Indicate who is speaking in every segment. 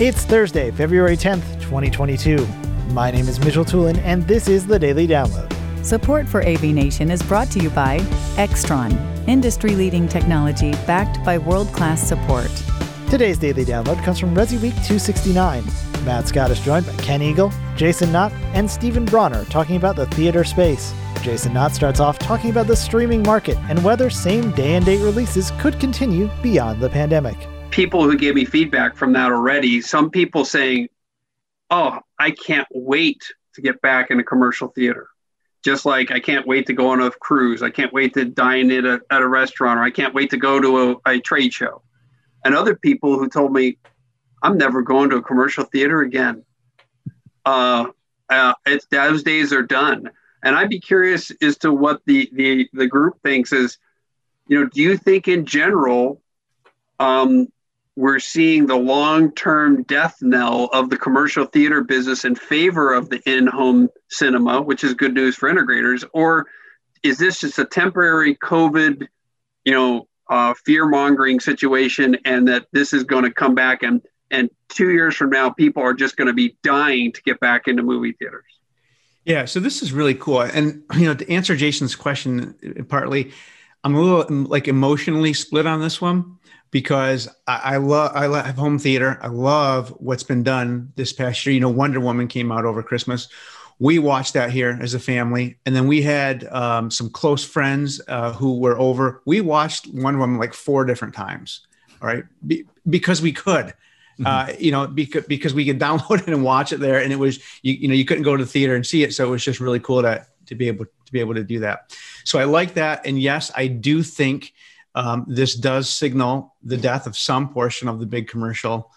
Speaker 1: It's Thursday, February 10th, 2022. My name is Mitchell Tulin, and this is the Daily Download.
Speaker 2: Support for AV Nation is brought to you by Extron, industry leading technology backed by world class support.
Speaker 1: Today's Daily Download comes from Resi Week 269. Matt Scott is joined by Ken Eagle, Jason Knott, and Stephen Bronner talking about the theater space. Jason Knott starts off talking about the streaming market and whether same day and date releases could continue beyond the pandemic
Speaker 3: people who gave me feedback from that already. Some people saying, "Oh, I can't wait to get back in a commercial theater." Just like I can't wait to go on a cruise, I can't wait to dine at a, at a restaurant, or I can't wait to go to a, a trade show. And other people who told me, "I'm never going to a commercial theater again." Uh, uh, it's those days are done. And I'd be curious as to what the the the group thinks is, you know, do you think in general um, we're seeing the long-term death knell of the commercial theater business in favor of the in-home cinema, which is good news for integrators, or is this just a temporary COVID, you know, uh, fear-mongering situation, and that this is going to come back and and two years from now, people are just going to be dying to get back into movie theaters.
Speaker 4: Yeah, so this is really cool, and you know, to answer Jason's question, partly, I'm a little like emotionally split on this one because I, I love I love home theater. I love what's been done this past year. You know, Wonder Woman came out over Christmas. We watched that here as a family, and then we had um, some close friends uh, who were over. We watched Wonder Woman like four different times. All right, Be- because we could. Mm-hmm. Uh, you know, because because we could download it and watch it there, and it was you, you know you couldn't go to the theater and see it, so it was just really cool to to be able to be able to do that. So I like that, and yes, I do think um, this does signal the death of some portion of the big commercial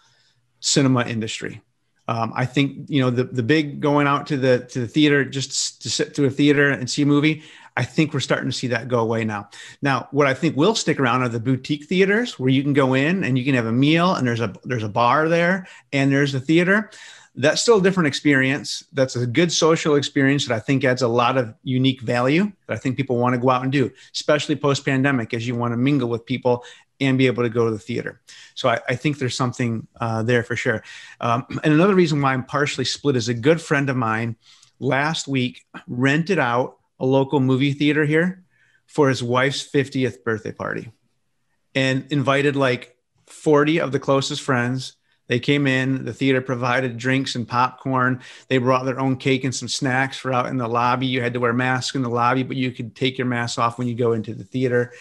Speaker 4: cinema industry. Um, I think you know the the big going out to the to the theater just to sit through a theater and see a movie. I think we're starting to see that go away now. Now, what I think will stick around are the boutique theaters where you can go in and you can have a meal and there's a there's a bar there and there's a theater that's still a different experience. That's a good social experience that I think adds a lot of unique value that I think people want to go out and do, especially post pandemic, as you want to mingle with people and be able to go to the theater. So I, I think there's something uh, there for sure. Um, and another reason why I'm partially split is a good friend of mine last week rented out a local movie theater here for his wife's 50th birthday party and invited like 40 of the closest friends they came in, the theater provided drinks and popcorn. They brought their own cake and some snacks for out in the lobby. You had to wear masks in the lobby, but you could take your mask off when you go into the theater.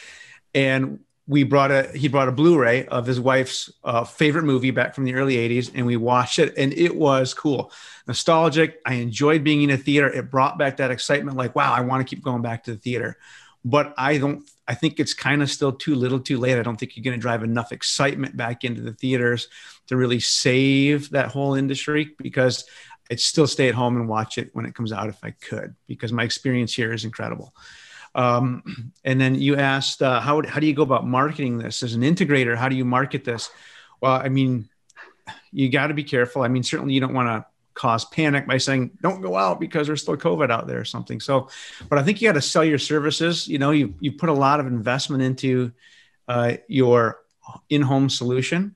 Speaker 4: And we brought a he brought a Blu-ray of his wife's uh, favorite movie back from the early 80s and we watched it and it was cool nostalgic I enjoyed being in a theater it brought back that excitement like wow I want to keep going back to the theater but I don't I think it's kind of still too little too late I don't think you're going to drive enough excitement back into the theaters to really save that whole industry because I'd still stay at home and watch it when it comes out if I could, because my experience here is incredible. Um, and then you asked, uh, how, how do you go about marketing this as an integrator? How do you market this? Well, I mean, you got to be careful. I mean, certainly you don't want to cause panic by saying don't go out because there's still covid out there or something. So but i think you got to sell your services. You know you, you put a lot of investment into uh, your in-home solution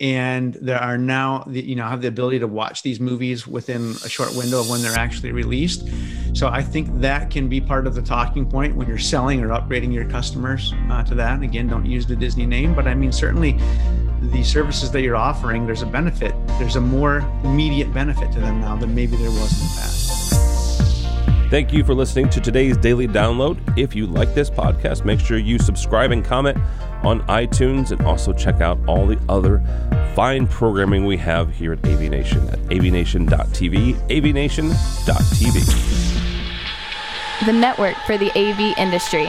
Speaker 4: and there are now you know have the ability to watch these movies within a short window of when they're actually released. So i think that can be part of the talking point when you're selling or upgrading your customers uh, to that. Again don't use the disney name but i mean certainly the services that you're offering there's a benefit there's a more immediate benefit to them now than maybe there was in the past
Speaker 5: thank you for listening to today's daily download if you like this podcast make sure you subscribe and comment on iTunes and also check out all the other fine programming we have here at AV Nation at avnation.tv, avnation.tv.
Speaker 6: The network for the AV industry.